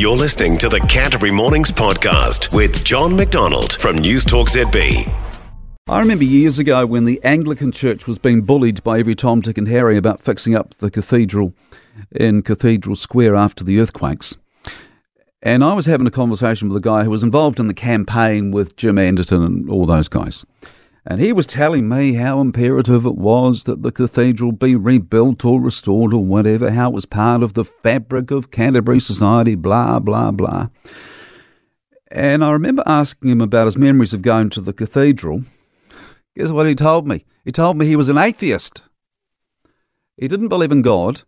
You're listening to the Canterbury Mornings Podcast with John MacDonald from News Talk ZB. I remember years ago when the Anglican Church was being bullied by every Tom, Dick, and Harry about fixing up the cathedral in Cathedral Square after the earthquakes. And I was having a conversation with a guy who was involved in the campaign with Jim Anderton and all those guys. And he was telling me how imperative it was that the cathedral be rebuilt or restored or whatever, how it was part of the fabric of Canterbury society, blah, blah, blah. And I remember asking him about his memories of going to the cathedral. Guess what he told me? He told me he was an atheist. He didn't believe in God,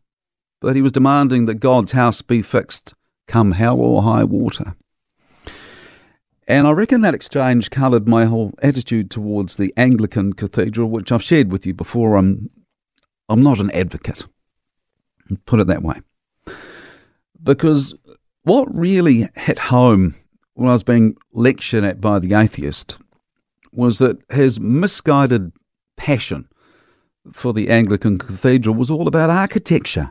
but he was demanding that God's house be fixed come hell or high water. And I reckon that exchange coloured my whole attitude towards the Anglican cathedral, which I've shared with you before. I'm, I'm not an advocate, put it that way. Because what really hit home when I was being lectured at by the atheist was that his misguided passion for the Anglican cathedral was all about architecture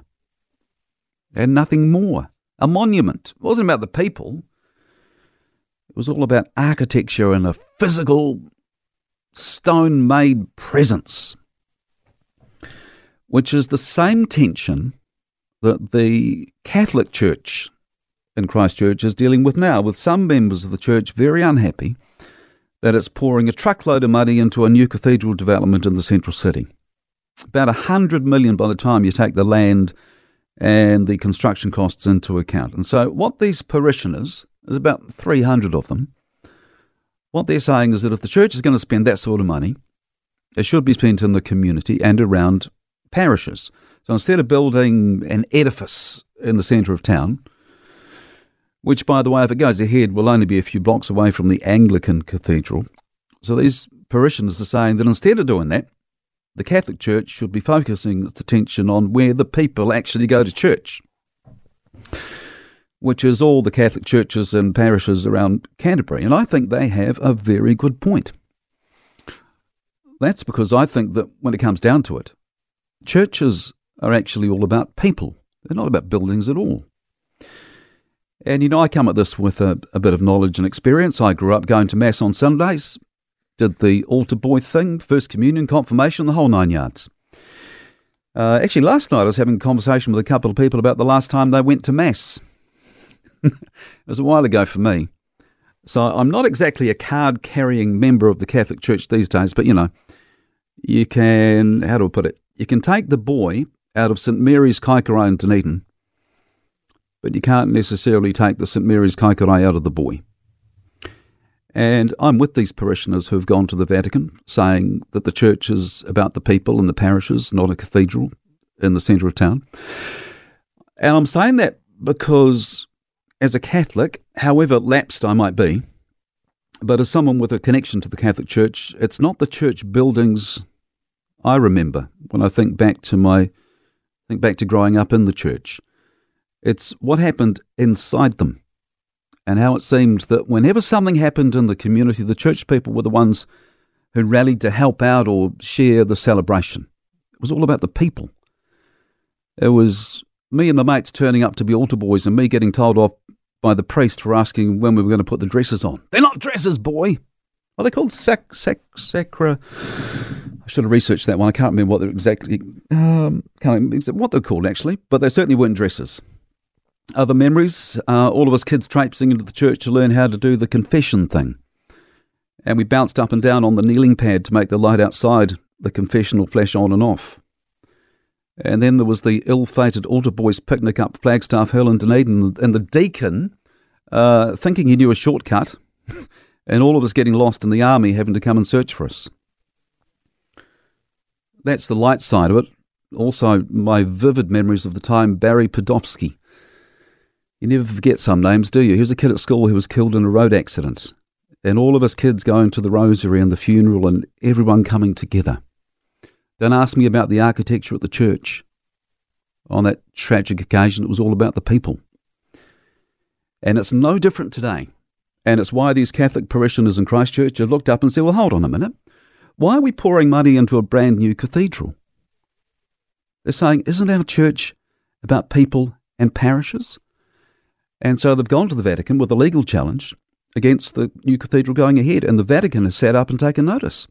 and nothing more a monument. It wasn't about the people. It was all about architecture and a physical, stone made presence, which is the same tension that the Catholic Church in Christchurch is dealing with now, with some members of the church very unhappy that it's pouring a truckload of money into a new cathedral development in the central city. About a hundred million by the time you take the land and the construction costs into account. And so, what these parishioners, there's about 300 of them, what they're saying is that if the church is going to spend that sort of money, it should be spent in the community and around parishes. So instead of building an edifice in the centre of town, which, by the way, if it goes ahead, will only be a few blocks away from the Anglican Cathedral. So these parishioners are saying that instead of doing that, the Catholic Church should be focusing its attention on where the people actually go to church, which is all the Catholic churches and parishes around Canterbury. And I think they have a very good point. That's because I think that when it comes down to it, churches are actually all about people. They're not about buildings at all. And you know, I come at this with a, a bit of knowledge and experience. I grew up going to Mass on Sundays did the altar boy thing, first communion, confirmation, the whole nine yards. Uh, actually, last night I was having a conversation with a couple of people about the last time they went to Mass. It was a while ago for me. So I'm not exactly a card carrying member of the Catholic Church these days, but you know, you can, how do I put it? You can take the boy out of St Mary's Kaikorai in Dunedin, but you can't necessarily take the St Mary's Kaikorai out of the boy. And I'm with these parishioners who've gone to the Vatican saying that the church is about the people and the parishes, not a cathedral in the centre of town. And I'm saying that because, as a Catholic, however lapsed I might be, but as someone with a connection to the Catholic Church, it's not the church buildings I remember when I think back to my think back to growing up in the church. It's what happened inside them and how it seemed that whenever something happened in the community, the church people were the ones who rallied to help out or share the celebration. It was all about the people. It was me and the mates turning up to be altar boys and me getting told off by the priest for asking when we were going to put the dresses on. They're not dresses, boy. Are they called sac, sac, sacra? I should have researched that one. I can't remember what they're exactly, um, can't remember what they're called actually, but they certainly weren't dresses. Other memories, uh, all of us kids traipsing into the church to learn how to do the confession thing. And we bounced up and down on the kneeling pad to make the light outside the confessional flash on and off. And then there was the ill fated altar boys picnic up Flagstaff Hill in Dunedin, and the deacon uh, thinking he knew a shortcut, and all of us getting lost in the army having to come and search for us. That's the light side of it. Also, my vivid memories of the time Barry Podofsky you never forget some names, do you? He was a kid at school who was killed in a road accident. And all of us kids going to the rosary and the funeral and everyone coming together. Don't ask me about the architecture at the church. On that tragic occasion, it was all about the people. And it's no different today. And it's why these Catholic parishioners in Christchurch have looked up and said, well, hold on a minute. Why are we pouring money into a brand new cathedral? They're saying, isn't our church about people and parishes? And so they've gone to the Vatican with a legal challenge against the new cathedral going ahead, and the Vatican has sat up and taken notice.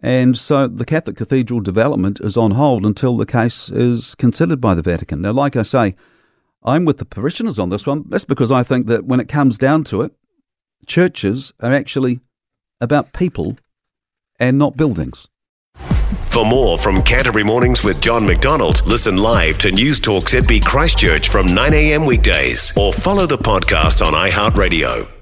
And so the Catholic cathedral development is on hold until the case is considered by the Vatican. Now, like I say, I'm with the parishioners on this one. That's because I think that when it comes down to it, churches are actually about people and not buildings. For more from Canterbury Mornings with John MacDonald, listen live to News Talk ZB Christchurch from 9 a.m. weekdays or follow the podcast on iHeartRadio.